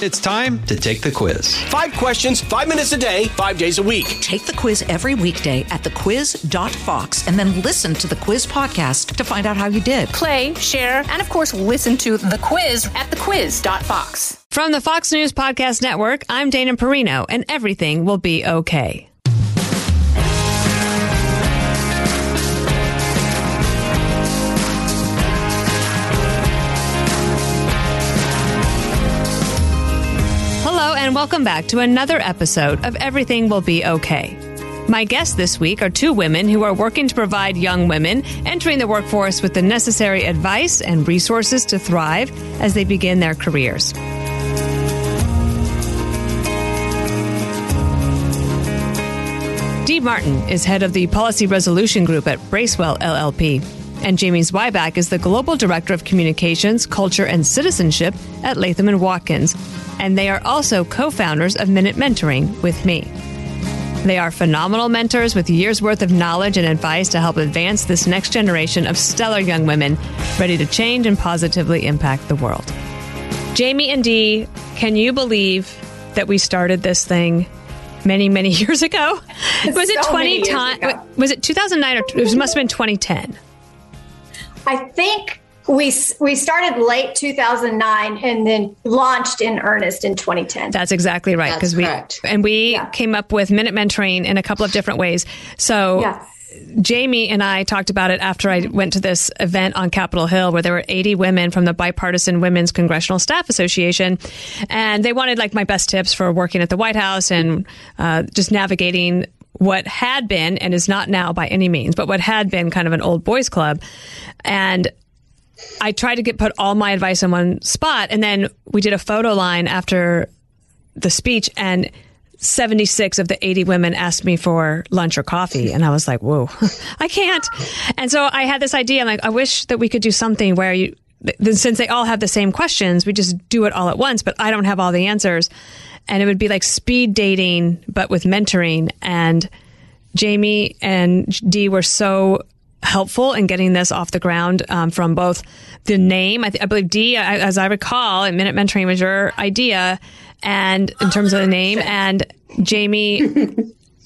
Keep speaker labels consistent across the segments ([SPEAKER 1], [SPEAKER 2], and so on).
[SPEAKER 1] It's time to take the quiz.
[SPEAKER 2] Five questions, five minutes a day, five days a week.
[SPEAKER 3] Take the quiz every weekday at thequiz.fox and then listen to the quiz podcast to find out how you did.
[SPEAKER 4] Play, share, and of course, listen to the quiz at thequiz.fox.
[SPEAKER 5] From the Fox News Podcast Network, I'm Dana Perino, and everything will be okay. And welcome back to another episode of Everything Will Be Okay. My guests this week are two women who are working to provide young women entering the workforce with the necessary advice and resources to thrive as they begin their careers. Dee Martin is head of the Policy Resolution Group at Bracewell LLP, and Jamie Zuieback is the Global Director of Communications, Culture, and Citizenship at Latham and Watkins, and they are also co-founders of Minute Mentoring with me. They are phenomenal mentors with years worth of knowledge and advice to help advance this next generation of stellar young women ready to change and positively impact the world. Jamie and Dee, can you believe that we started this thing many, many years ago? Was it
[SPEAKER 6] So many
[SPEAKER 5] 20
[SPEAKER 6] years ago.
[SPEAKER 5] Was it 2009 or it must have been 2010?
[SPEAKER 6] I think we we started late 2009 and then launched in earnest in 2010.
[SPEAKER 5] That's exactly right.
[SPEAKER 7] because
[SPEAKER 5] we
[SPEAKER 7] correct.
[SPEAKER 5] and we
[SPEAKER 6] Yeah.
[SPEAKER 5] came up with minute mentoring in a couple of different ways. So
[SPEAKER 6] Yes.
[SPEAKER 5] Jamie and I talked about it after I went to this event on Capitol Hill where there were 80 women from the Bipartisan Women's Congressional Staff Association. And they wanted like my best tips for working at the White House and uh, just navigating what had been and is not now by any means, but what had been kind of an old boys club. And I tried to get put all my advice in one spot. And then we did a photo line after the speech and 76 of the 80 women asked me for lunch or coffee. And I was like, whoa, I can't. And so I had this idea. I'm like, I wish that we could do something where you, since they all have the same questions, we just do it all at once, but I don't have all the answers. And it would be like speed dating, but with mentoring. And Jamie and Dee were so helpful in getting this off the ground um, from both the name. I, th- I believe Dee, I, as I recall, at Minute Mentoring was your idea, and in terms of the name, and Jamie.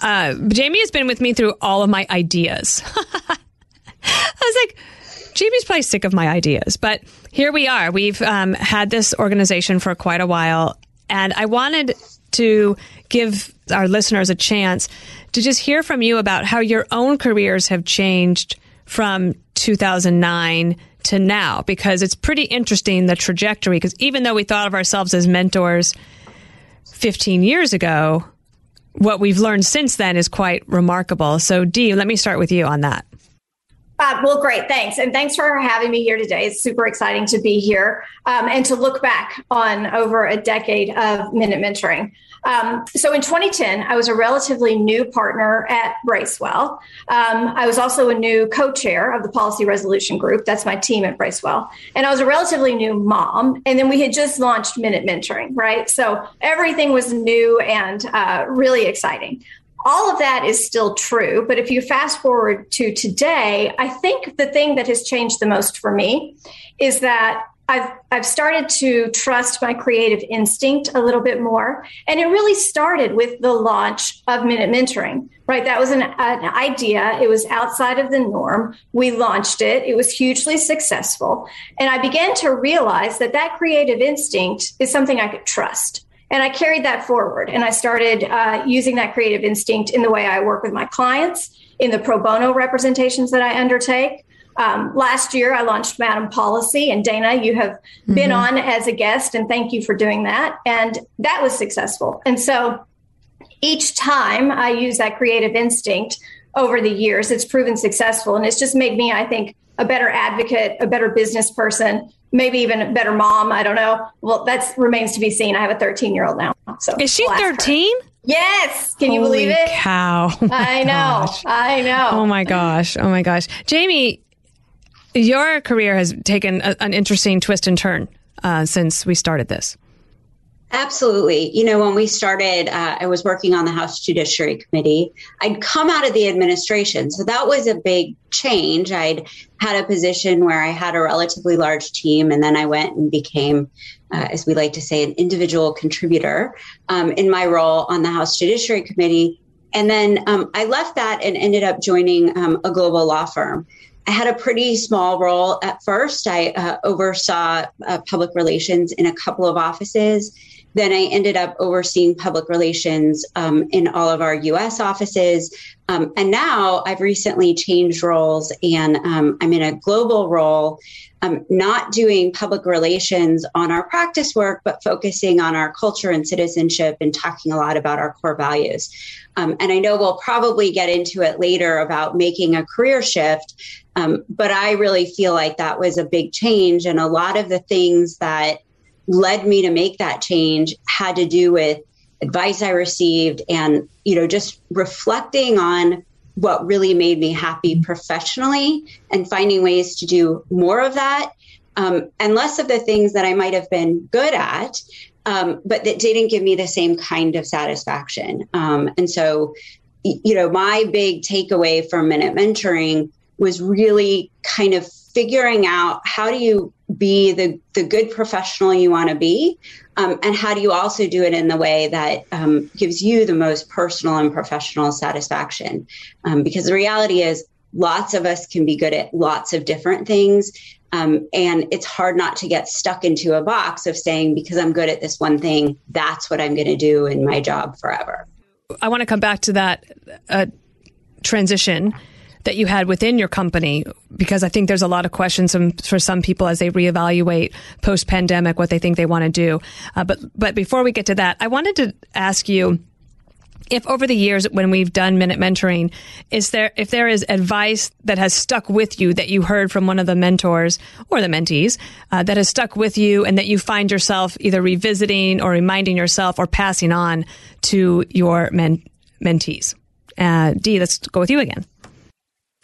[SPEAKER 5] Uh, Jamie has been with me through all of my ideas. I was like, Jamie's probably sick of my ideas, but here we are. We've um, had this organization for quite a while, and I wanted to give our listeners a chance to just hear from you about how your own careers have changed from 2009 to now, because it's pretty interesting the trajectory. Because even though we thought of ourselves as mentors 15 years ago, what we've learned since then is quite remarkable. So, Dee, let me start with you on that.
[SPEAKER 6] Uh, well, great. Thanks. And thanks for having me here today. It's super exciting to be here um, and to look back on over a decade of Minute Mentoring. Um, so in 2010, I was a relatively new partner at Bracewell. Um, I was also a new co chair of the Policy Resolution Group. That's my team at Bracewell. And I was a relatively new mom. And then we had just launched Minute Mentoring, right? So everything was new and uh, really exciting all of that is still true. But if you fast forward to today, I think the thing that has changed the most for me is that I've, I've started to trust my creative instinct a little bit more. And it really started with the launch of Minute Mentoring, right? That was an, an idea. It was outside of the norm. We launched it. It was hugely successful. And I began to realize that that creative instinct is something I could trust. And I carried that forward and I started uh, using that creative instinct in the way I work with my clients, in the pro bono representations that I undertake. Um, last year, I launched Madam Policy, and Dana, you have been on as a guest, and thank you for doing that. And that was successful. And so each time I use that creative instinct over the years, it's proven successful. And it's just made me, I think, a better advocate, a better business person, maybe even a better mom. I don't know. Well, that remains to be seen. I have a 13 year old now. So
[SPEAKER 5] Is she
[SPEAKER 6] we'll ask her.
[SPEAKER 5] 13?
[SPEAKER 6] Yes. Can you believe it?
[SPEAKER 5] cow.
[SPEAKER 6] I know. I know.
[SPEAKER 5] Oh my gosh. Oh my gosh. Jamie, your career has taken a, an interesting twist and turn uh, since we started this.
[SPEAKER 7] Absolutely. You know, when we started, uh, I was working on the House Judiciary Committee. I'd come out of the administration. So that was a big change. I'd had a position where I had a relatively large team, and then I went and became, uh, as we like to say, an individual contributor um, in my role on the House Judiciary Committee. And then um, I left that and ended up joining um, a global law firm. I had a pretty small role at first. I uh, oversaw uh, public relations in a couple of offices then I ended up overseeing public relations um, in all of our US offices. Um, and now I've recently changed roles and um, I'm in a global role, um, not doing public relations on our practice work, but focusing on our culture and citizenship and talking a lot about our core values. Um, and I know we'll probably get into it later about making a career shift. Um, but I really feel like that was a big change. And a lot of the things that led me to make that change had to do with advice I received and, you know, just reflecting on what really made me happy professionally and finding ways to do more of that um, and less of the things that I might have been good at, um, but that didn't give me the same kind of satisfaction. Um, and so, you know, my big takeaway from Minute Mentoring was really kind of figuring out how do you be the, the good professional you want to be um, and how do you also do it in the way that um, gives you the most personal and professional satisfaction. Um, because the reality is lots of us can be good at lots of different things um, and it's hard not to get stuck into a box of saying because i'm good at this one thing that's what i'm going to do in my job forever.
[SPEAKER 5] I want to come back to that uh, transition that you had within your company? Because I think there's a lot of questions for some people as they reevaluate post pandemic what they think they want to do. Uh, but but before we get to that, I wanted to ask you if over the years when we've done minute mentoring is there if there is advice that has stuck with you that you heard from one of the mentors or the mentees uh, that has stuck with you and that you find yourself either revisiting or reminding yourself or passing on to your men- mentees uh, dee let's go with you again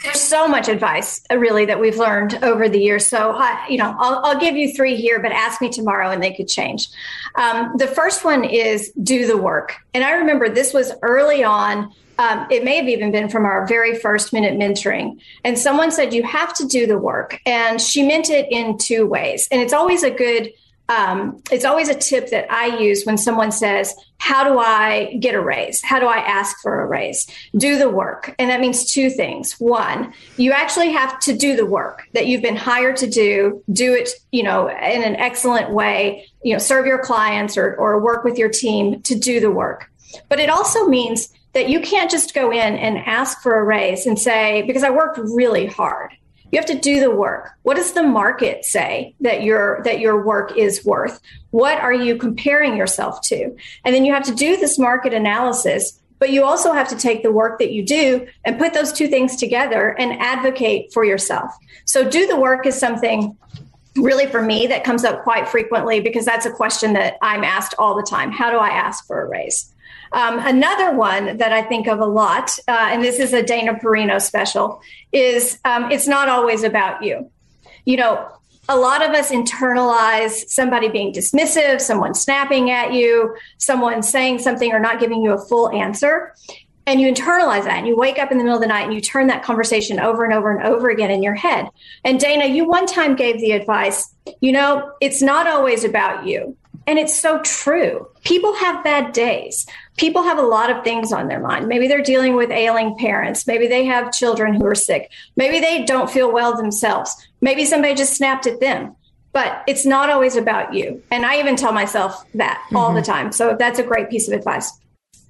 [SPEAKER 6] there's so much advice, uh, really, that we've learned over the years. So, uh, you know, I'll, I'll, give you three here, but ask me tomorrow and they could change. Um, the first one is do the work. And I remember this was early on. Um, it may have even been from our very first minute mentoring. And someone said, you have to do the work. And she meant it in two ways. And it's always a good um, it's always a tip that I use when someone says, How do I get a raise? How do I ask for a raise? Do the work. And that means two things. One, you actually have to do the work that you've been hired to do, do it, you know, in an excellent way, you know, serve your clients or, or work with your team to do the work. But it also means that you can't just go in and ask for a raise and say, because I worked really hard you have to do the work. What does the market say that your that your work is worth? What are you comparing yourself to? And then you have to do this market analysis but you also have to take the work that you do and put those two things together and advocate for yourself. So do the work is something really for me that comes up quite frequently because that's a question that i'm asked all the time. How do i ask for a raise um, another one that I think of a lot, uh, and this is a Dana Perino special, is um, it's not always about you. You know, a lot of us internalize somebody being dismissive, someone snapping at you, someone saying something or not giving you a full answer. And you internalize that and you wake up in the middle of the night and you turn that conversation over and over and over again in your head. And Dana, you one time gave the advice, you know, it's not always about you. And it's so true. People have bad days. People have a lot of things on their mind. Maybe they're dealing with ailing parents. Maybe they have children who are sick. Maybe they don't feel well themselves. Maybe somebody just snapped at them. But it's not always about you. And I even tell myself that mm-hmm. all the mm-hmm. time. So that's a great piece of advice.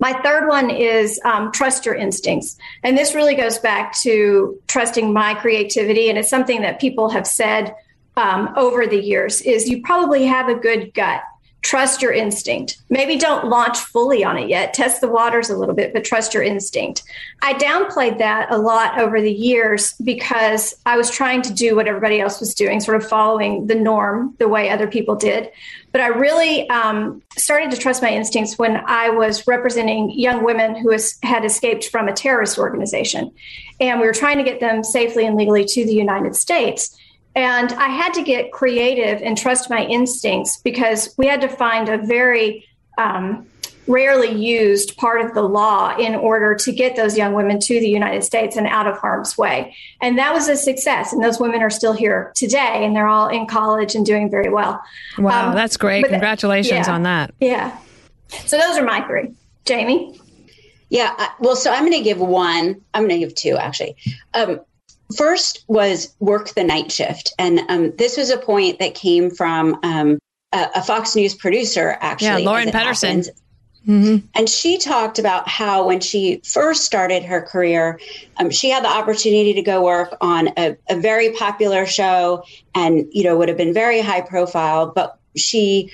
[SPEAKER 6] My third one is um, trust your instincts. And this really goes back to trusting my creativity. And it's something that people have said um, over the years is you probably have a good gut trust your instinct. Maybe don't launch fully on it yet. Test the waters a little bit, but trust your instinct. I downplayed that a lot over the years because I was trying to do what everybody else was doing, sort of following the norm the way other people did. But I really um, started to trust my instincts when I was representing young women who has, had escaped from a terrorist organization. And we were trying to get them safely and legally to the United States. And I had to get creative and trust my instincts because we had to find a very um, rarely used part of the law in order to get those young women to the United States and out of harm's way. And that was a success. And those women are still here today and they're all in college and doing very well.
[SPEAKER 5] Wow, um, that's great. Congratulations
[SPEAKER 6] yeah,
[SPEAKER 5] on that.
[SPEAKER 6] Yeah. So those are my three. Jamie?
[SPEAKER 7] Yeah. Well, so I'm going to give one. I'm going to give two, actually. Um, first was work the night shift. And um, this was a point that came from um, a, a, Fox News producer, actually.
[SPEAKER 5] Yeah, Lauren Petterson.
[SPEAKER 7] Mm-hmm. And she talked about how when she first started her career, um, she had the opportunity to go work on a, a, very popular show and, you know, would have been very high profile, but she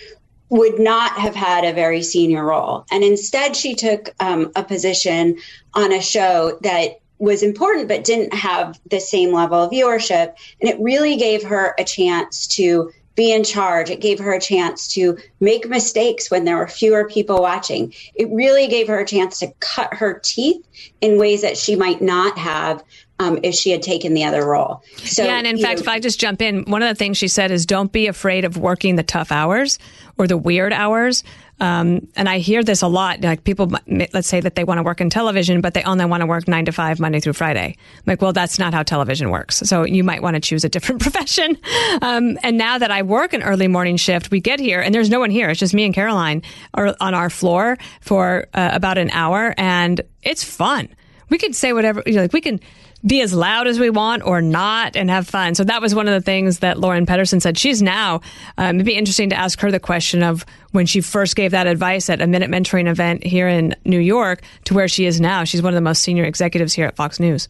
[SPEAKER 7] would not have had a very senior role. And instead, she took um, a position on a show that was important but didn't have the same level of viewership. And it really gave her a chance to be in charge. It gave her a chance to make mistakes when there were fewer people watching. It really gave her a chance to cut her teeth in ways that she might not have um, if she had taken the other role.
[SPEAKER 5] So, yeah, and in fact, know, if I just jump in, one of the things she said is don't be afraid of working the tough hours or the weird hours. Um, and I hear this a lot. Like people, let's say that they want to work in television, but they only want to work nine to five, Monday through Friday. I'm like, well, that's not how television works. So you might want to choose a different profession. Um, and now that I work an early morning shift, we get here and there's no one here. It's just me and Caroline are on our floor for uh, about an hour and it's fun. We can say whatever, you know, like we can be as loud as we want or not and have fun. So that was one of the things that Lauren Petterson said. She's now, um, it'd be interesting to ask her the question of when she first gave that advice at a Minute Mentoring event here in New York to where she is now. She's one of the most senior executives here at Fox News.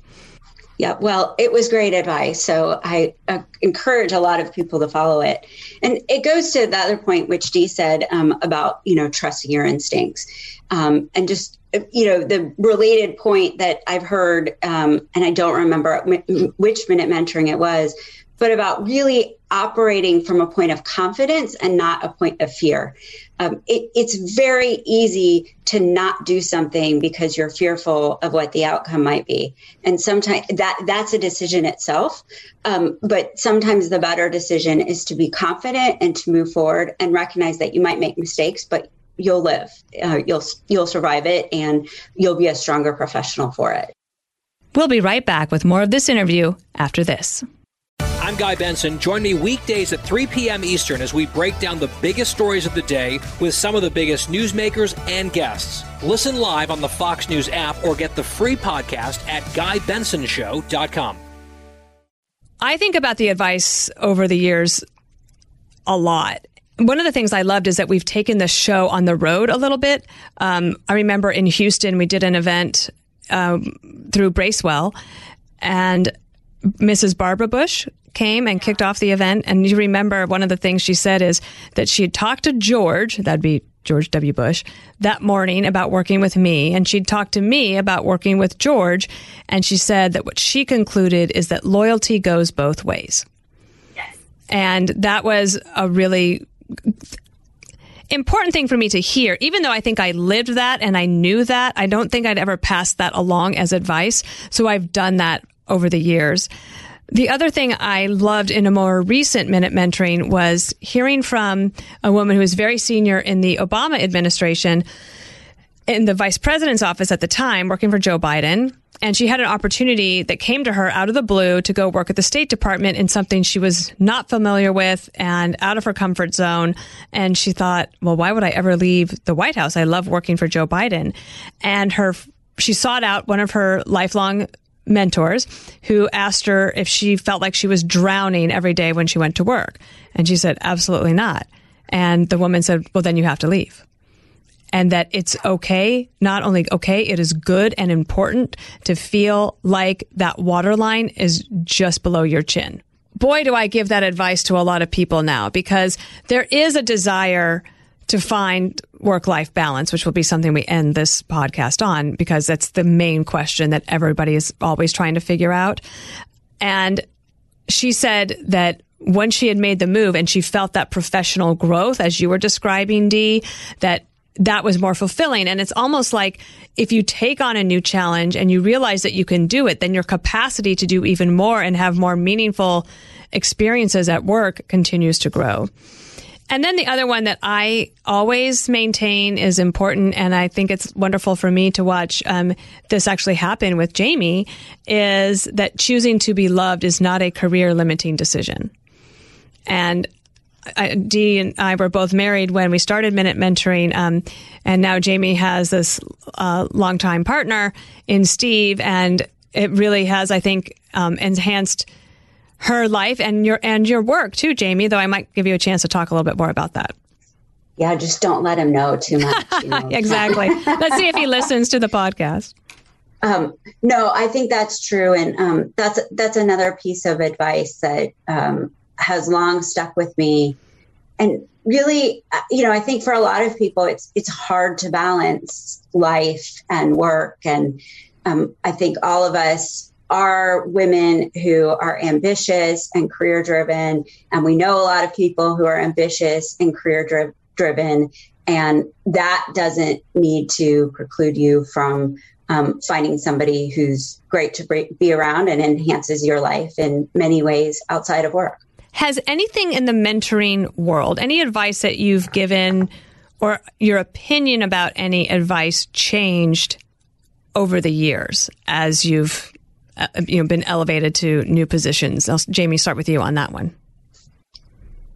[SPEAKER 7] Yeah, well, it was great advice. So I uh, encourage a lot of people to follow it. And it goes to the other point, which Dee said um, about, you know, trusting your instincts um, and just you know the related point that i've heard um, and i don't remember which minute mentoring it was but about really operating from a point of confidence and not a point of fear um, it, it's very easy to not do something because you're fearful of what the outcome might be and sometimes that that's a decision itself um, but sometimes the better decision is to be confident and to move forward and recognize that you might make mistakes but you'll live. Uh, you'll you'll survive it, and you'll be a stronger professional for it.
[SPEAKER 5] We'll be right back with more of this interview after this.
[SPEAKER 2] I'm Guy Benson. Join me weekdays at 3 p.m. Eastern as we break down the biggest stories of the day with some of the biggest newsmakers and guests. Listen live on the Fox News app or get the free podcast at GuyBensonShow.com.
[SPEAKER 5] I think about the advice over the years a lot one of the things I loved is that we've taken the show on the road a little bit. Um, I remember in Houston, we did an event um, through Bracewell, and Mrs. Barbara Bush came and kicked off the event. And you remember one of the things she said is that she had talked to George, that'd be George W. Bush, that morning about working with me. And she'd talked to me about working with George. And she said that what she concluded is that loyalty goes both ways. Yes. And that was a really important thing for me to hear, even though I think I lived that and I knew that, I don't think I'd ever passed that along as advice. So I've done that over the years. The other thing I loved in a more recent minute mentoring was hearing from a woman who was very senior in the Obama administration in the vice president's office at the time, working for Joe Biden and she had an opportunity that came to her out of the blue to go work at the State Department in something she was not familiar with and out of her comfort zone. And she thought, well, why would I ever leave the White House? I love working for Joe Biden. And her, she sought out one of her lifelong mentors who asked her if she felt like she was drowning every day when she went to work. And she said, absolutely not. And the woman said, well, then you have to leave and that it's okay, not only okay, it is good and important to feel like that waterline is just below your chin. Boy, do I give that advice to a lot of people now because there is a desire to find work life balance, which will be something we end this podcast on because that's the main question that everybody is always trying to figure out. And she said that when she had made the move and she felt that professional growth, as you were describing, Dee, that that was more fulfilling. And it's almost like if you take on a new challenge and you realize that you can do it, then your capacity to do even more and have more meaningful experiences at work continues to grow. And then the other one that I always maintain is important, and I think it's wonderful for me to watch um, this actually happen with Jamie, is that choosing to be loved is not a career limiting decision. And I, Dee and I were both married when we started Minute Mentoring, um, and now Jamie has this uh, longtime partner in Steve, and it really has, I think, um, enhanced her life and your and your work too, Jamie. Though I might give you a chance to talk a little bit more about that.
[SPEAKER 7] Yeah, just don't let him know too much. You know?
[SPEAKER 5] exactly. Let's see if he listens to the podcast.
[SPEAKER 7] Um, no, I think that's true, and um, that's that's another piece of advice that um, has long stuck with me. And really, uh, you know, I think for a lot of people, it's it's hard to balance life and work, and um, I think all of us are women who are ambitious and career driven. And we know a lot of people who are ambitious and career dri- driven. And that doesn't need to preclude you from um, finding somebody who's great to be around and enhances your life in many ways outside of work.
[SPEAKER 5] Has anything in the mentoring world, any advice that you've given or your opinion about any advice changed over the years as you've uh, you know, been elevated to new positions. I'll, Jamie, start with you on that one.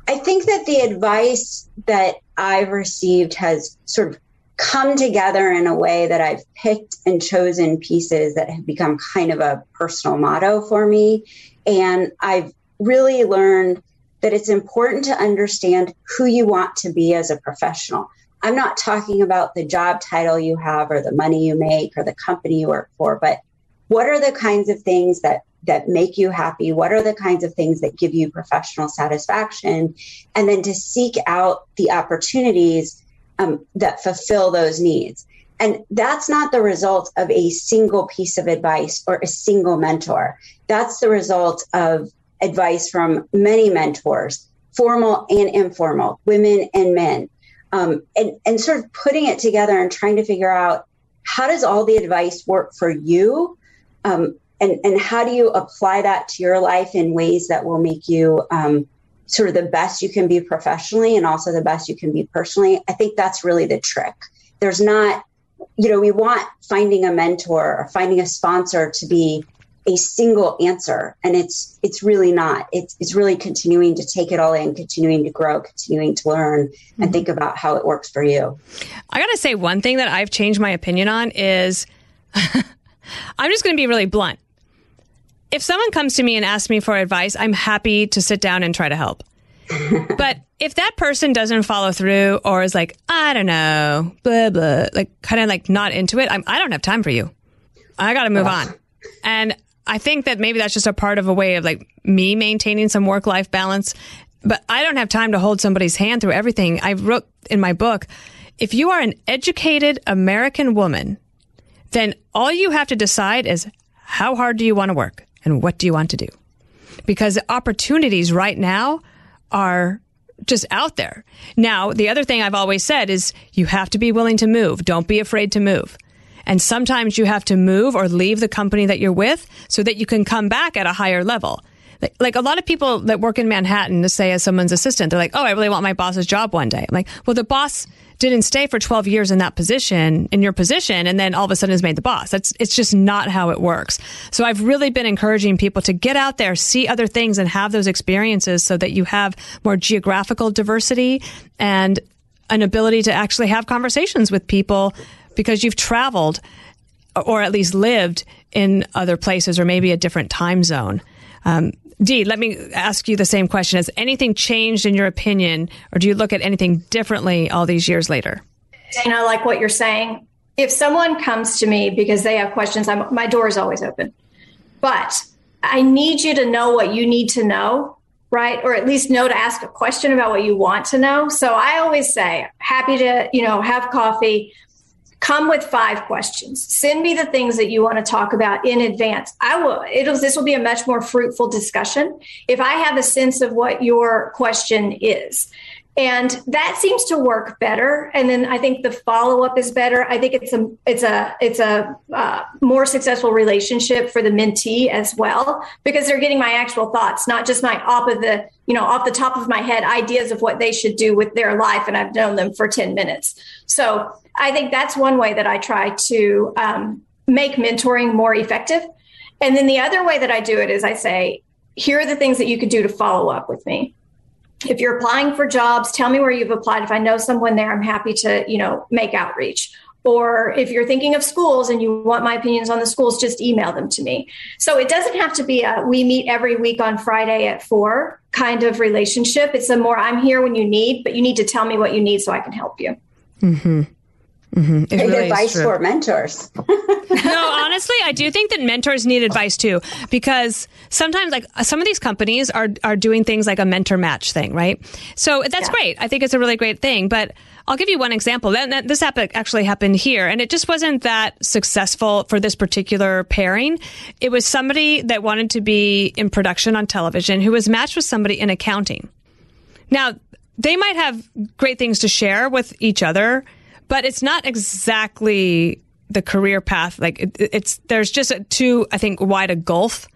[SPEAKER 7] I think that the advice that I've received has sort of come together in a way that I've picked and chosen pieces that have become kind of a personal motto for me. And I've really learned that it's important to understand who you want to be as a professional. I'm not talking about the job title you have or the money you make or the company you work for, but what are the kinds of things that that make you happy? What are the kinds of things that give you professional satisfaction? And then to seek out the opportunities um, that fulfill those needs. And that's not the result of a single piece of advice or a single mentor. That's the result of advice from many mentors formal and informal women and men. Um, and, and sort of putting it together and trying to figure out how does all the advice work for you um, and and how do you apply that to your life in ways that will make you um, sort of the best you can be professionally and also the best you can be personally? I think that's really the trick. There's not you know we want finding a mentor or finding a sponsor to be a single answer. And it's it's really not. It's, it's really continuing to take it all in continuing to grow continuing to learn mm-hmm. and think about how it works for you.
[SPEAKER 5] I gotta say one thing that i've changed my opinion on is I'm just going to be really blunt. If someone comes to me and asks me for advice, I'm happy to sit down and try to help. but if that person doesn't follow through or is like, I don't know, blah, blah, like kind of like not into it, I'm, I don't have time for you. I got to move on. And I think that maybe that's just a part of a way of like me maintaining some work life balance. But I don't have time to hold somebody's hand through everything. I wrote in my book if you are an educated American woman then all you have to decide is how hard do you want to work and what do you want to do? Because opportunities right now are just out there. Now, the other thing I've always said is you have to be willing to move. Don't be afraid to move. And sometimes you have to move or leave the company that you're with so that you can come back at a higher level. Like, like a lot of people that work in Manhattan, to say as someone's assistant, they're like, oh, I really want my boss's job one day. I'm like, well, the boss didn't stay for 12 years in that position, in your position, and then all of a sudden is made the boss. That's, it's just not how it works. So I've really been encouraging people to get out there, see other things and have those experiences so that you have more geographical diversity and an ability to actually have conversations with people because you've traveled or at least lived in other places or maybe a different time zone. Um, Dee, let me ask you the same question. Has anything changed in your opinion, or do you look at anything differently all these years later?
[SPEAKER 6] Dana, like what you're saying. If someone comes to me because they have questions, I'm, my door is always open. But I need you to know what you need to know, right? Or at least know to ask a question about what you want to know. So I always say, happy to, you know, have coffee come with five questions. Send me the things that you want to talk about in advance. I will it'll this will be a much more fruitful discussion if i have a sense of what your question is. And that seems to work better. And then i think the follow-up is better. I think it's a it's a it's a uh, more successful relationship for the mentee as well because they're getting my actual thoughts not just my off of the you know off the top of my head ideas of what they should do with their life and i've known them for 10 minutes. So i think that's one way that i try to um, make mentoring more effective. And then the other way that i do it is i say here are the things that you could do to follow up with me. If you're applying for jobs tell me where you've applied. If i know someone there i'm happy to you know make outreach or if you're thinking of schools and you want my opinions on the schools just email them to me. So it doesn't have to be a we meet every week on friday at four kind of relationship. It's a more i'm here when you need but you need to tell me what you need so i can help you.
[SPEAKER 5] Mm-hmm. Mm-hmm.
[SPEAKER 7] It really advice for mentors.
[SPEAKER 5] no, honestly, I do think that mentors need advice too, because sometimes, like some of these companies are are doing things like a mentor match thing, right? So that's yeah. great. I think it's a really great thing. But I'll give you one example. That, that, this actually happened here, and it just wasn't that successful for this particular pairing. It was somebody that wanted to be in production on television who was matched with somebody in accounting. Now, they might have great things to share with each other but it's not exactly the career path. Like it, it's there's just a too I think wide a gulf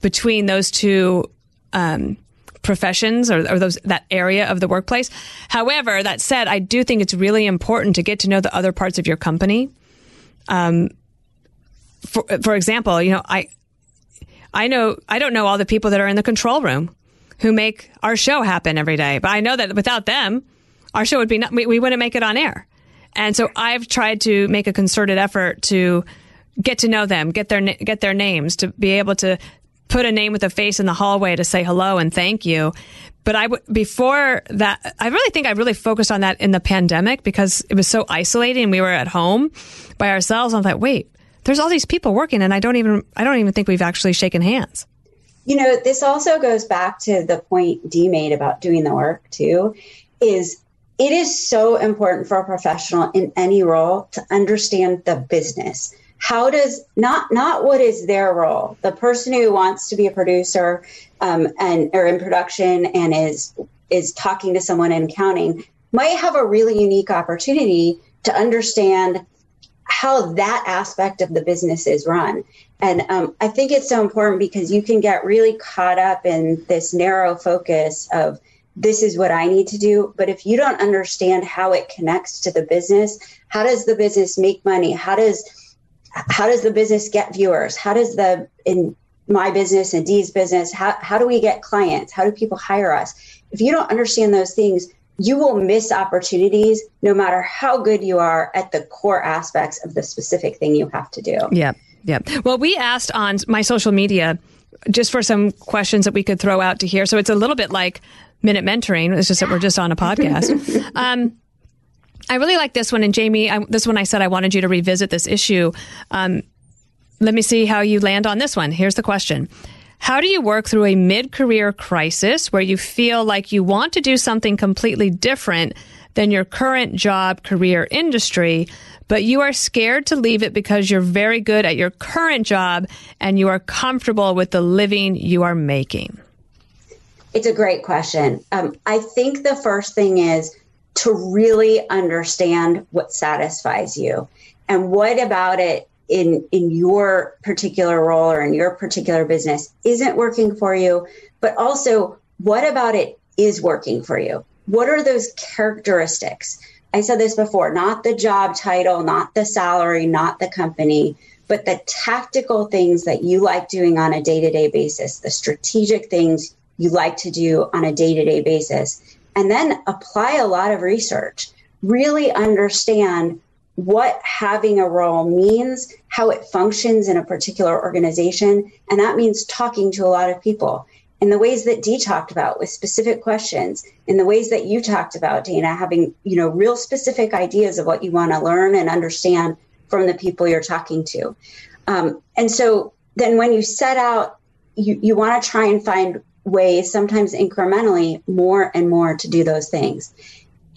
[SPEAKER 5] between those two um, professions or, or, those that area of the workplace. However, that said, I do think it's really important to get to know the other parts of your company. Um, for for example, you know, I I know I don't know all the people that are in the control room who make our show happen every day, but I know that without them, our show would be not, we, we wouldn't make it on air. And so I've tried to make a concerted effort to get to know them, get their get their names, to be able to put a name with a face in the hallway to say hello and thank you. But I before that, I really think I really focused on that in the pandemic because it was so isolating. We were at home by ourselves. I was like, wait, there's all these people working, and I don't even I don't even think we've actually shaken hands.
[SPEAKER 7] You know, this also goes back to the point Dee made about doing the work too. Is it is so important for a professional in any role to understand the business. How does not not what is their role. The person who wants to be a producer um, and or in production and is is talking to someone in accounting might have a really unique opportunity to understand how that aspect of the business is run. And um, i think it's so important because you can get really caught up in this narrow focus of this is what I need to do. But if you don't understand how it connects to the business, how does the business make money? How does how does the business get viewers? How does the in my business and Dee's business, how, how do we get clients? How do people hire us? If you don't understand those things, you will miss opportunities no matter how good you are at the core aspects of the specific thing you have to do.
[SPEAKER 5] Yeah. Yeah. Well, we asked on my social media just for some questions that we could throw out to here. So it's a little bit like minute mentoring. It's just that we're just on a podcast. um, I really like this one. And Jamie, I, this one I said I wanted you to revisit this issue. Um, let me see how you land on this one. Here's the question. How do you work through a mid career crisis where you feel like you want to do something completely different than your current job, career, industry, but you are scared to leave it because you're very good at your current job and you are comfortable with the living you are making?
[SPEAKER 7] It's a great question. Um, I think the first thing is to really understand what satisfies you. And what about it in in your particular role or in your particular business isn't working for you? But also what about it is working for you? What are those characteristics? I said this before not the job title not the salary not the company but the tactical things that you like doing on a day-to-day basis the strategic things you like to do on a day to day basis. And then apply a lot of research. Really understand what having a role means, how it functions in a particular organization. And that means talking to a lot of people in the ways that Dee talked about with specific questions, in the ways that you talked about, Dana, having, you know, real specific ideas of what you want to learn and understand from the people you're talking to. Um, and so then when you set out, you, you want to try and find ways, sometimes incrementally, more and more to do those things.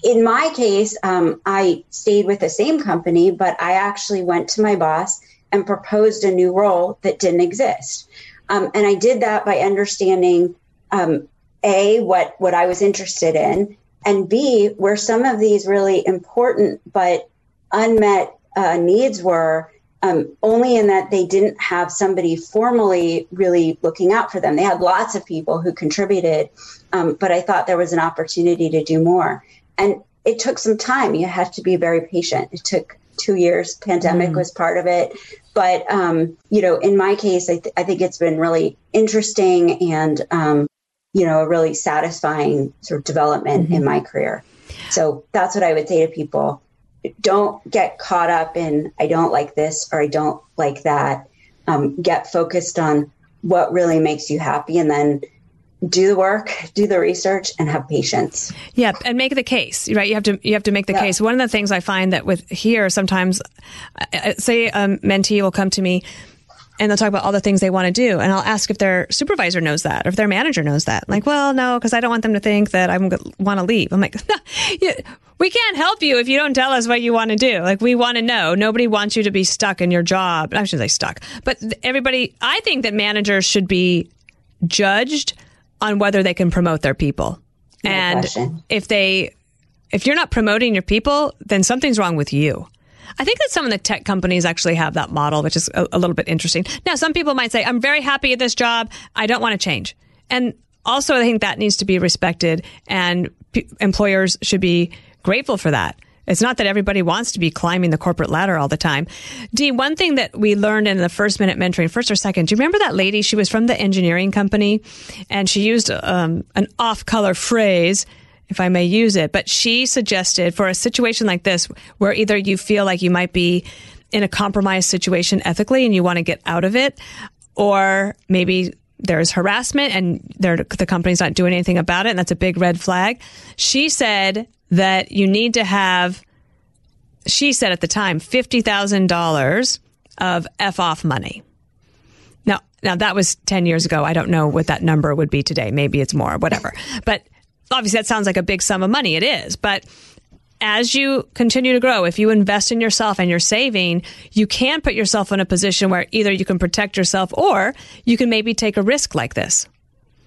[SPEAKER 7] In my case, um, I stayed with the same company, but I actually went to my boss and proposed a new role that didn't exist. Um, and I did that by understanding um, a what what I was interested in, and B, where some of these really important but unmet uh, needs were, um, only in that they didn't have somebody formally really looking out for them. They had lots of people who contributed, um, but I thought there was an opportunity to do more. And it took some time. You have to be very patient. It took two years. Pandemic mm. was part of it. But, um, you know, in my case, I, th- I, think it's been really interesting and, um, you know, a really satisfying sort of development mm-hmm. in my career. So that's what I would say to people. Don't get caught up in, I don't like this or I don't like that. Um, get focused on what really makes you happy and then do the work, do the research, and have patience.
[SPEAKER 5] Yeah, and make the case. Right, you have to you have to make the yeah. case. One of the things I find that with here sometimes, say a mentee will come to me. And they'll talk about all the things they want to do. And I'll ask if their supervisor knows that or if their manager knows that. I'm like, well, no, because I don't want them to think that I want to leave. I'm like, yeah, we can't help you if you don't tell us what you want to do. Like, we want to know. Nobody wants you to be stuck in your job. I shouldn't say stuck, but everybody, I think that managers should be judged on whether they can promote their people. No and question. if they if you're not promoting your people, then something's wrong with you. I think that some of the tech companies actually have that model, which is a, a little bit interesting. Now, some people might say, I'm very happy at this job. I don't want to change. And also, I think that needs to be respected, and p- employers should be grateful for that. It's not that everybody wants to be climbing the corporate ladder all the time. Dean, one thing that we learned in the first minute mentoring, first or second, do you remember that lady? She was from the engineering company and she used um, an off color phrase, if I may use it, but she suggested for a situation like this where either you feel like you might be in a compromised situation ethically and you want to get out of it, or maybe there's harassment and the company's not doing anything about it, and that's a big red flag. She said that you need to have, she said at the time, $50,000 of F off money. Now, now that was 10 years ago. I don't know what that number would be today. Maybe it's more, whatever. But obviously that sounds like a big sum of money. It is. But as you continue to grow, if you invest in yourself and you're saving, you can put yourself in a position where either you can protect yourself or you can maybe take a risk like this.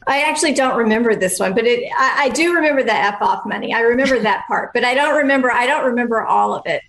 [SPEAKER 6] I actually don't remember this one, but it, I, I, do remember the F off money. I remember that part, but I don't remember. I don't remember all of it.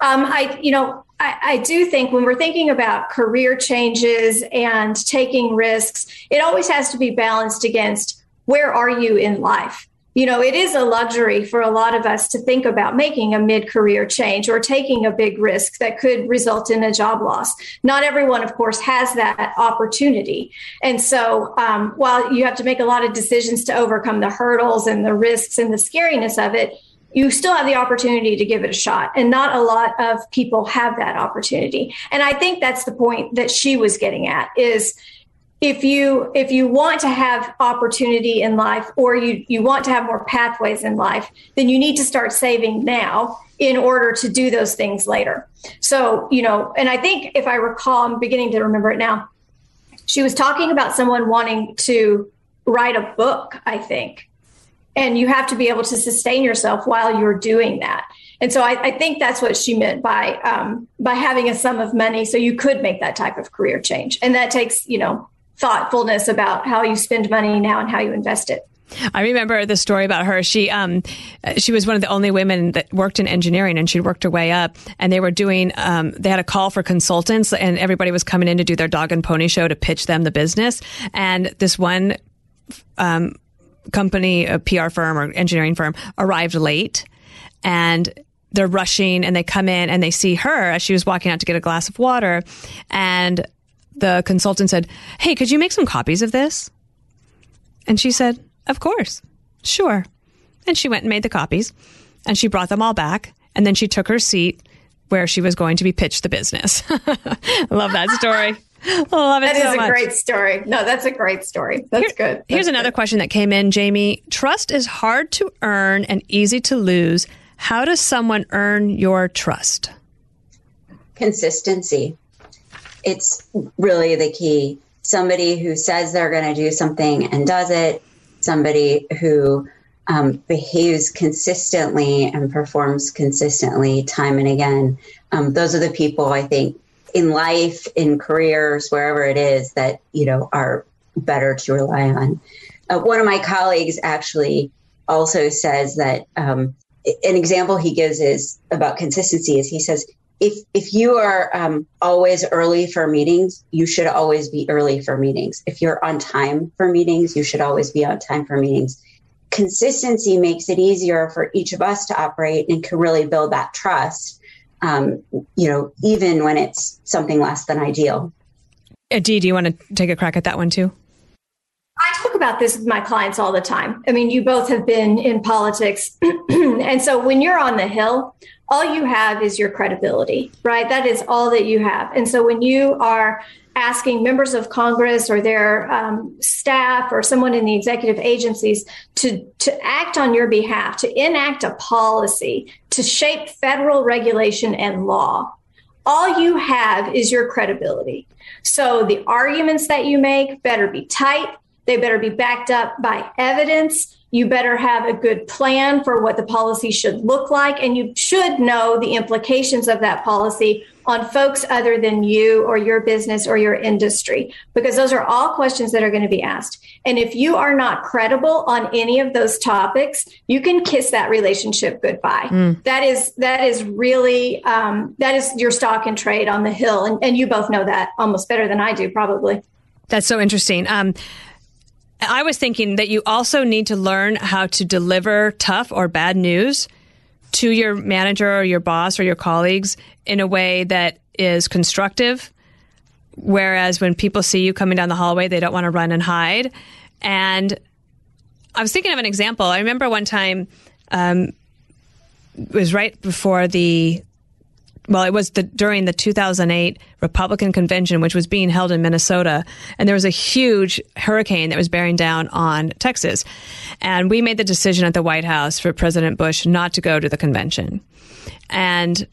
[SPEAKER 6] Um, I, you know, I, I do think when we're thinking about career changes and taking risks, it always has to be balanced against where are you in life you know, it is a luxury for a lot of us to think about making a mid career change or taking a big risk that could result in a job loss. Not everyone, of course, has that opportunity. And so, um, while you have to make a lot of decisions to overcome the hurdles and the risks and the scariness of it, you still have the opportunity to give it a shot. And not a lot of people have that opportunity. And I think that's the point that she was getting at is, if you if you want to have opportunity in life or you you want to have more pathways in life then you need to start saving now in order to do those things later. So you know and i think if i recall i'm beginning to remember it now she was talking about someone wanting to write a book i think. And you have to be able to sustain yourself while you're doing that. And so I, I think that's what she meant by um, by having a sum of money so you could make that type of career change. And that takes you know thoughtfulness about how you spend money now and how you invest it.
[SPEAKER 5] I remember the story about her. She um, she was one of the only women that worked in engineering, and she worked her way up. And they were doing um, they had a call for consultants, and everybody was coming in to do their dog and pony show to pitch them the business. And this one um, company, a PR firm or engineering firm, arrived late, and they're rushing, and they come in and they see her as she was walking out to get a glass of water, and the consultant said, Hey, could you make some copies of this? And she said, Of course, sure. And she went and made the copies and she brought them all back. And then she took her seat where she was going to be pitched the business. I love that story. Love it
[SPEAKER 6] That
[SPEAKER 5] so
[SPEAKER 6] is a
[SPEAKER 5] much.
[SPEAKER 6] great story. No, that's a great story. That's Here, good. That's
[SPEAKER 5] here's
[SPEAKER 6] good.
[SPEAKER 5] another question that came in, Jamie. Trust is hard to earn and easy to lose. How does someone earn your trust?
[SPEAKER 7] Consistency it's really the key. Somebody who says they're going to do something and does it, somebody who um, behaves consistently and performs consistently time and again. Um, those are the people I think in life, in careers, wherever it is that, you know, are better to rely on. Uh, one of my colleagues actually also says that um, an example he gives is about consistency. Is he says if if you are um, always early for meetings, you should always be early for meetings. If you're on time for meetings, you should always be on time for meetings. Consistency makes it easier for each of us to operate and can really build that trust. Um, you know, even when it's something less than ideal.
[SPEAKER 5] Dee, do you want to take a crack at that one too?
[SPEAKER 6] I talk about this with my clients all the time. I mean, you both have been in politics. and so when you're on the Hill, all you have is your credibility, right? That is all that you have. And so when you are asking members of Congress or their um, staff or someone in the executive agencies to, to act on your behalf, to enact a policy, to shape federal regulation and law, all you have is your credibility. So the arguments that you make better be tight, they better be backed up by evidence. You better have a good plan for what the policy should look like, and you should know the implications of that policy on folks other than you or your business or your industry, because those are all questions that are going to be asked. And if you are not credible on any of those topics, you can kiss that relationship goodbye. Mm. That is that is really um, that is your stock and trade on the hill, and, and you both know that almost better than I do, probably.
[SPEAKER 5] That's so interesting. Um, I was thinking that you also need to learn how to deliver tough or bad news to your manager or your boss or your colleagues in a way that is constructive. Whereas when people see you coming down the hallway, they don't want to run and hide. And I was thinking of an example. I remember one time, um, it was right before the well, it was the, during the 2008 Republican convention, which was being held in Minnesota, and there was a huge hurricane that was bearing down on Texas. And we made the decision at the White House for President Bush not to go to the convention. And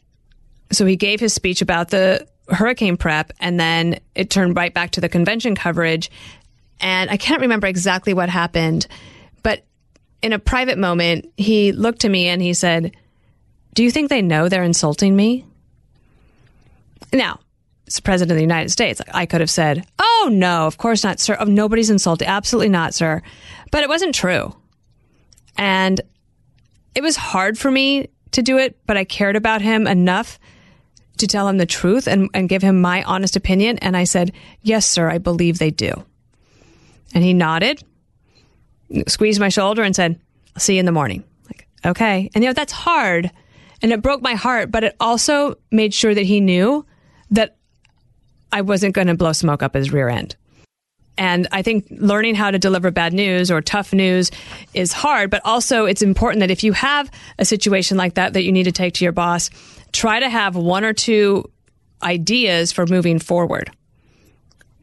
[SPEAKER 5] so he gave his speech about the hurricane prep, and then it turned right back to the convention coverage. And I can't remember exactly what happened, but in a private moment, he looked to me and he said, Do you think they know they're insulting me? Now, as president of the United States, I could have said, "Oh no, of course not, sir. Oh, nobody's insulted. Absolutely not, sir." But it wasn't true, and it was hard for me to do it. But I cared about him enough to tell him the truth and, and give him my honest opinion. And I said, "Yes, sir. I believe they do." And he nodded, squeezed my shoulder, and said, "I'll see you in the morning." Like, okay. And you know that's hard, and it broke my heart. But it also made sure that he knew that I wasn't going to blow smoke up his rear end. And I think learning how to deliver bad news or tough news is hard, but also it's important that if you have a situation like that that you need to take to your boss, try to have one or two ideas for moving forward.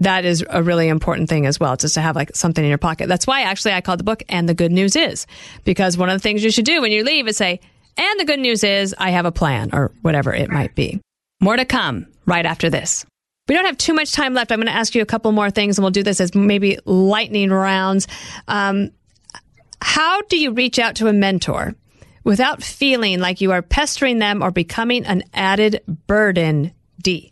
[SPEAKER 5] That is a really important thing as well, just to have like something in your pocket. That's why actually I called the book And the Good News Is, because one of the things you should do when you leave is say, and the good news is I have a plan or whatever it might be. More to come right after this. We don't have too much time left. I'm going to ask you a couple more things, and we'll do this as maybe lightning rounds. Um, how do you reach out to a mentor without feeling like you are pestering them or becoming an added burden? Dee.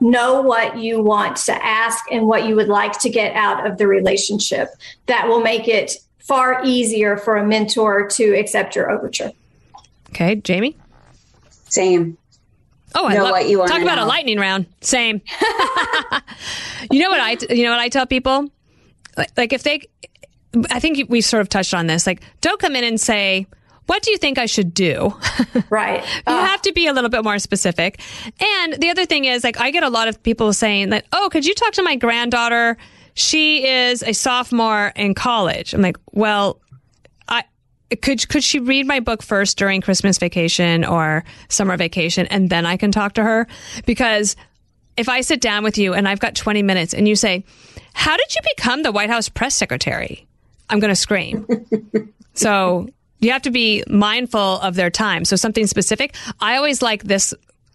[SPEAKER 6] Know what you want to ask and what you would like to get out of the relationship. That will make it far easier for a mentor to accept your overture.
[SPEAKER 5] Okay, Jamie?
[SPEAKER 7] Same.
[SPEAKER 5] Oh, I know love, what you want. Talk about a lightning round. Same. you know what I? You know what I tell people? Like, like if they, I think we sort of touched on this. Like, don't come in and say, "What do you think I should do?"
[SPEAKER 6] Right.
[SPEAKER 5] you uh. have to be a little bit more specific. And the other thing is, like, I get a lot of people saying that, "Oh, could you talk to my granddaughter?" She is a sophomore in college. I'm like, well, could could she read my book first during Christmas vacation or summer vacation and then I can talk to her because if I sit down with you and I've got 20 minutes and you say, "How did you become the White House press secretary?" I'm going to scream. so, you have to be mindful of their time. So something specific. I always like this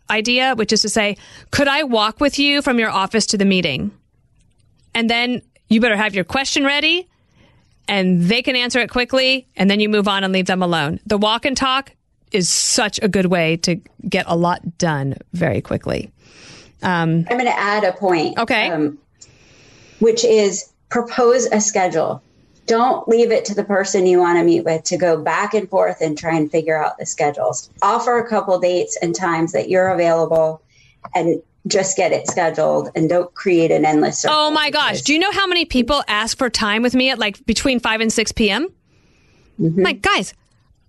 [SPEAKER 5] idea, which is to say, "Could I walk with you from your office to the meeting?" And then you better have your question ready and they can answer it quickly and then you move on and leave them alone. The walk and talk is such a good way to get a lot done very quickly.
[SPEAKER 7] Um, I'm going to add a point.
[SPEAKER 5] Okay. Um,
[SPEAKER 7] which is propose a schedule. don't leave it to the person you want to meet with to go back and forth and try and figure out the schedules. Offer a couple dates and times that you're available and just get it scheduled and don't create an endless.
[SPEAKER 5] Oh my gosh. Do you know how many people ask for time with me at like between 5 and 6 p.m.? Mm-hmm. Like, guys,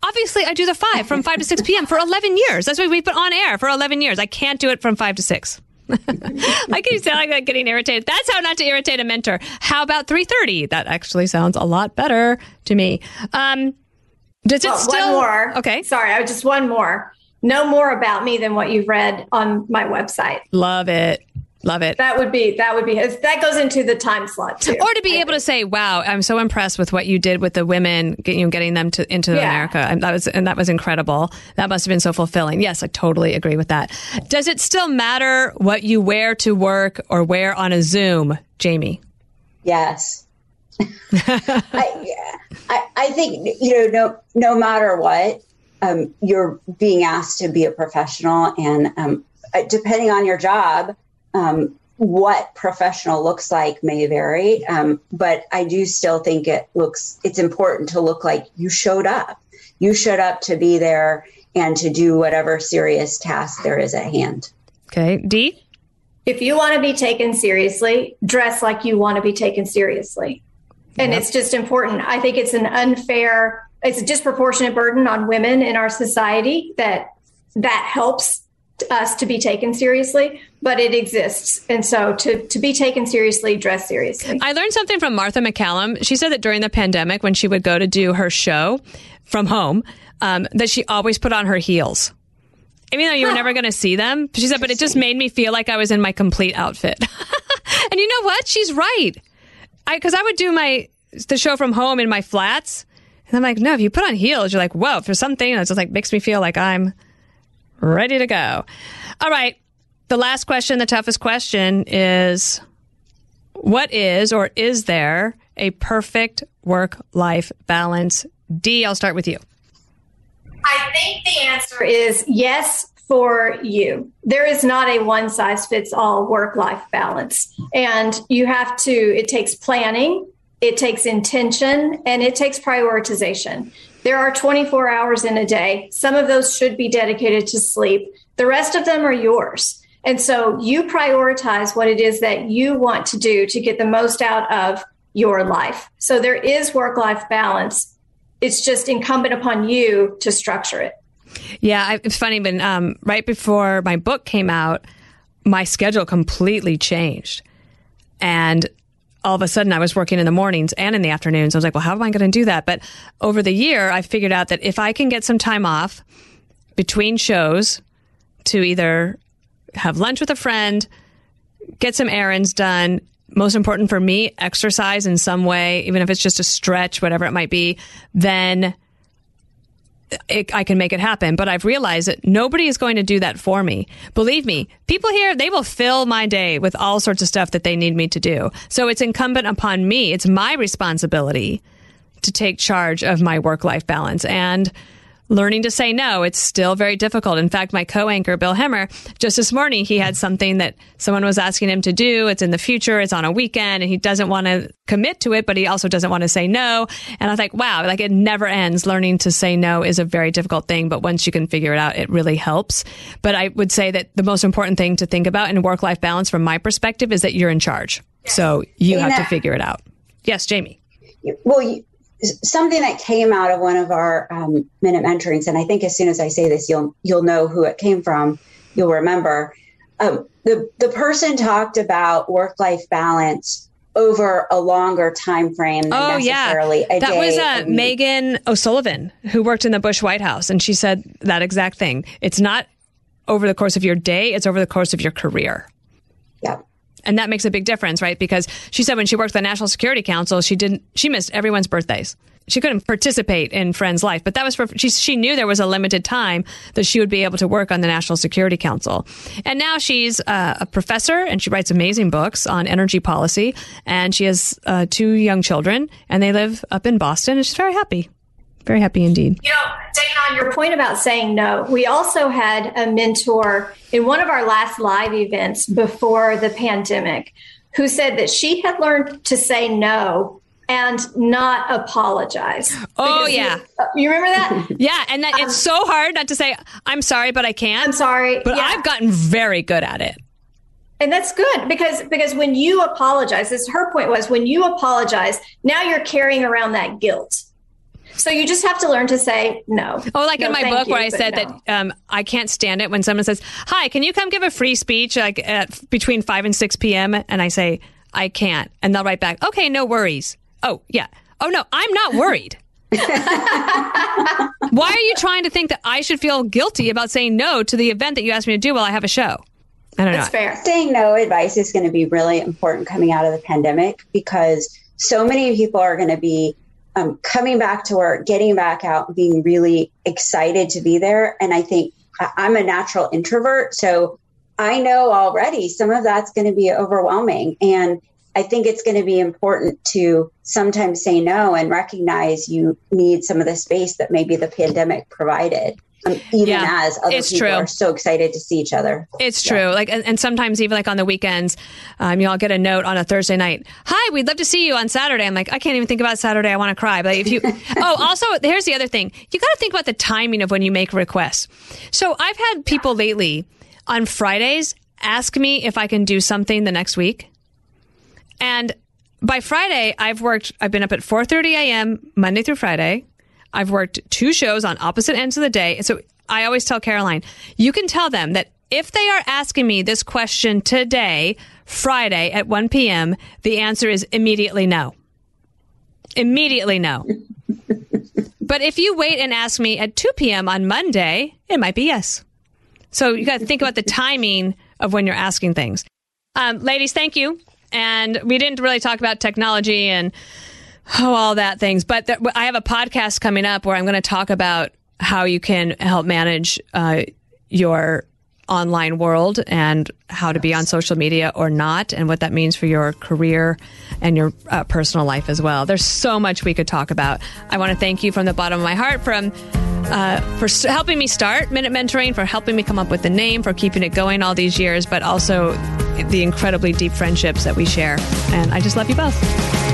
[SPEAKER 5] obviously I do the 5 from 5 to 6 p.m. for 11 years. That's why we've been on air for 11 years. I can't do it from 5 to 6. I can sound like getting irritated. That's how not to irritate a mentor. How about 3:30? That actually sounds a lot better to me. Um, does it still?
[SPEAKER 6] One more.
[SPEAKER 5] Okay.
[SPEAKER 6] Sorry, I just one more know more about me than what you've read on my website.
[SPEAKER 5] Love it. Love it.
[SPEAKER 6] That would be that would be that goes into the time slot too.
[SPEAKER 5] Or to be I able think. to say, "Wow, I'm so impressed with what you did with the women, you know, getting them to into yeah. America." And that was and that was incredible. That must have been so fulfilling. Yes, I totally agree with that. Does it still matter what you wear to work or wear on a Zoom, Jamie?
[SPEAKER 7] Yes. I, I, I think you know no no matter what um, you're being asked to be a professional, and um, uh, depending on your job, um, what professional looks like may vary. Um, but I do still think it looks it's important to look like you showed up. You showed up to be there and to do whatever serious task there is at hand.
[SPEAKER 5] Okay, Dee.
[SPEAKER 6] If you want to be taken seriously, dress like you want to be taken seriously. And yep. it's just important. I think it's an unfair it's a disproportionate burden on women in our society that that helps us to be taken seriously, but it exists. And so to, to be taken seriously, dress seriously.
[SPEAKER 5] I learned something from Martha MacCallum. She said that during the pandemic, when she would go to do her show from home, um, that she always put on her heels. Even though you were never going to see them, she said, but it just made me feel like I was in my complete outfit. and you know what? She's right. I, cause I would do my, the show from home in my flats and I'm like, no, if you put on heels, you're like, whoa, for something, it just like makes me feel like I'm ready to go. All right. The last question, the toughest question is what is or is there a perfect work life balance? Dee, I'll start with you.
[SPEAKER 6] I think the answer is yes for you. There is not a one size fits all work life balance. And you have to, it takes planning, it takes intention and it takes prioritization. There are 24 hours in a day. Some of those should be dedicated to sleep. The rest of them are yours. And so you prioritize what it is that you want to do to get the most out of your life. So there is work life balance. It's just incumbent upon you to structure it.
[SPEAKER 5] Yeah, it's funny, but um, right before my book came out, my schedule completely changed. And all of a sudden I was working in the mornings and in the afternoons. I was like, well, how am I going to do that? But over the year, I figured out that if I can get some time off between shows to either have lunch with a friend, get some errands done, most important for me, exercise in some way, even if it's just a stretch, whatever it might be, then it, I can make it happen. But I've realized that nobody is going to do that for me. Believe me, people here, they will fill my day with all sorts of stuff that they need me to do. So it's incumbent upon me. It's my responsibility to take charge of my work life balance. And learning to say no. It's still very difficult. In fact, my co-anchor, Bill Hemmer, just this morning, he had something that someone was asking him to do. It's in the future. It's on a weekend and he doesn't want to commit to it, but he also doesn't want to say no. And I was like, wow, like it never ends. Learning to say no is a very difficult thing, but once you can figure it out, it really helps. But I would say that the most important thing to think about in work-life balance from my perspective is that you're in charge. So you have to figure it out. Yes, Jamie.
[SPEAKER 7] Well, something that came out of one of our um, minute mentorings, and I think as soon as I say this, you'll you'll know who it came from. You'll remember. Um, the the person talked about work life balance over a longer time frame than oh, necessarily
[SPEAKER 5] yeah. that was uh, Meghan O'Sullivan who worked in the Bush White House, and she said that exact thing. It's not over the course of your day; it's over the course of your career. And that makes a big difference, right? Because she said when she worked at the National Security Council, she didn't, she missed everyone's birthdays. She couldn't participate in Friends' life, but that was for, she, she knew there was a limited time that she would be able to work on the National Security Council. And now she's uh, a professor and she writes amazing books on energy policy. And she has uh, two young children and they live up in Boston and she's very happy. Very happy indeed.
[SPEAKER 6] You know, Dana, on your point about saying no, we also had a mentor in one of our last live events before the pandemic who said that she had learned to say no and not apologize.
[SPEAKER 5] Oh yeah,
[SPEAKER 6] you, you, remember that?
[SPEAKER 5] yeah, and that, um, it's so hard not to say I'm sorry, but I can't.
[SPEAKER 6] I'm sorry,
[SPEAKER 5] but
[SPEAKER 6] yeah.
[SPEAKER 5] I've gotten very good at it.
[SPEAKER 6] And that's good because because when you apologize, this her point was when you apologize, now you're carrying around that guilt. So you just have to learn to say no.
[SPEAKER 5] Oh, like
[SPEAKER 6] no,
[SPEAKER 5] in my book
[SPEAKER 6] you,
[SPEAKER 5] where I said no. that um, I can't stand it when someone says, "Hi, can you come give a free speech like at between five and six p.m." and I say, "I can't," and they'll write back, "Okay, no worries." Oh yeah. Oh no, I'm not worried. Why are you trying to think that I should feel guilty about saying no to the event that you asked me to do while I have a show? I don't
[SPEAKER 6] That's
[SPEAKER 5] know.
[SPEAKER 6] fair.
[SPEAKER 7] Saying no advice is going to be really important coming out of the pandemic because so many people are going to be um, coming back to work, getting back out, being really excited to be there. And I think I'm a natural introvert. So I know already some of that's going to be overwhelming. And I think it's going to be important to sometimes say no and recognize you need some of the space that maybe the pandemic provided. Even yeah, as other people true. are so excited to see each other.
[SPEAKER 5] It's yeah. true. Like, and, and, sometimes even like on the weekends, um, you know, I'll get a note on a Thursday night. Hi, we'd love to see you on Saturday. I'm like, I can't even think about Saturday. I want to cry. But if you, oh, also, here's the other thing. You got to think about the timing of when you make requests. So I've had people lately on Fridays ask me if I can do something the next week. And by Friday, I've worked, I've been up at 4.30 a.m. Monday through Friday. I've worked two shows on opposite ends of the day. And so I always tell Caroline, you can tell them that if they are asking me this question today, Friday at 1 p.m., the answer is immediately no. Immediately no. but if you wait and ask me at 2 p.m. on Monday, it might be yes. So you got to think about the timing of when you're asking things. Um, ladies, thank you. And we didn't really talk about technology and oh, all that things. But th- I have a podcast coming up where I'm going to talk about how you can help manage uh, your online world and how to be on social media or not, and what that means for your career and your uh, personal life as well. There's so much we could talk about. I want to thank you from the bottom of my heart from uh, for helping me start Minute Mentoring, for helping me come up with the name, for keeping it going all these years, but also the incredibly deep friendships that we share. And I just love you both.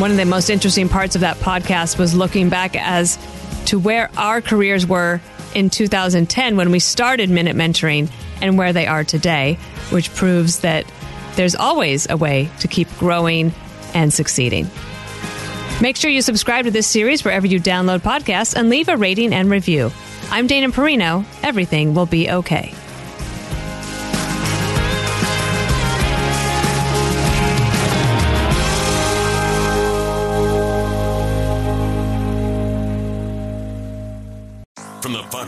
[SPEAKER 5] One of the most interesting parts of that podcast was looking back as to where our careers were in 2010 when we started Minute Mentoring and where they are today, which proves that there's always a way to keep growing and succeeding. Make sure you subscribe to this series wherever you download podcasts and leave a rating and review. I'm Dana Perino. Everything will be okay.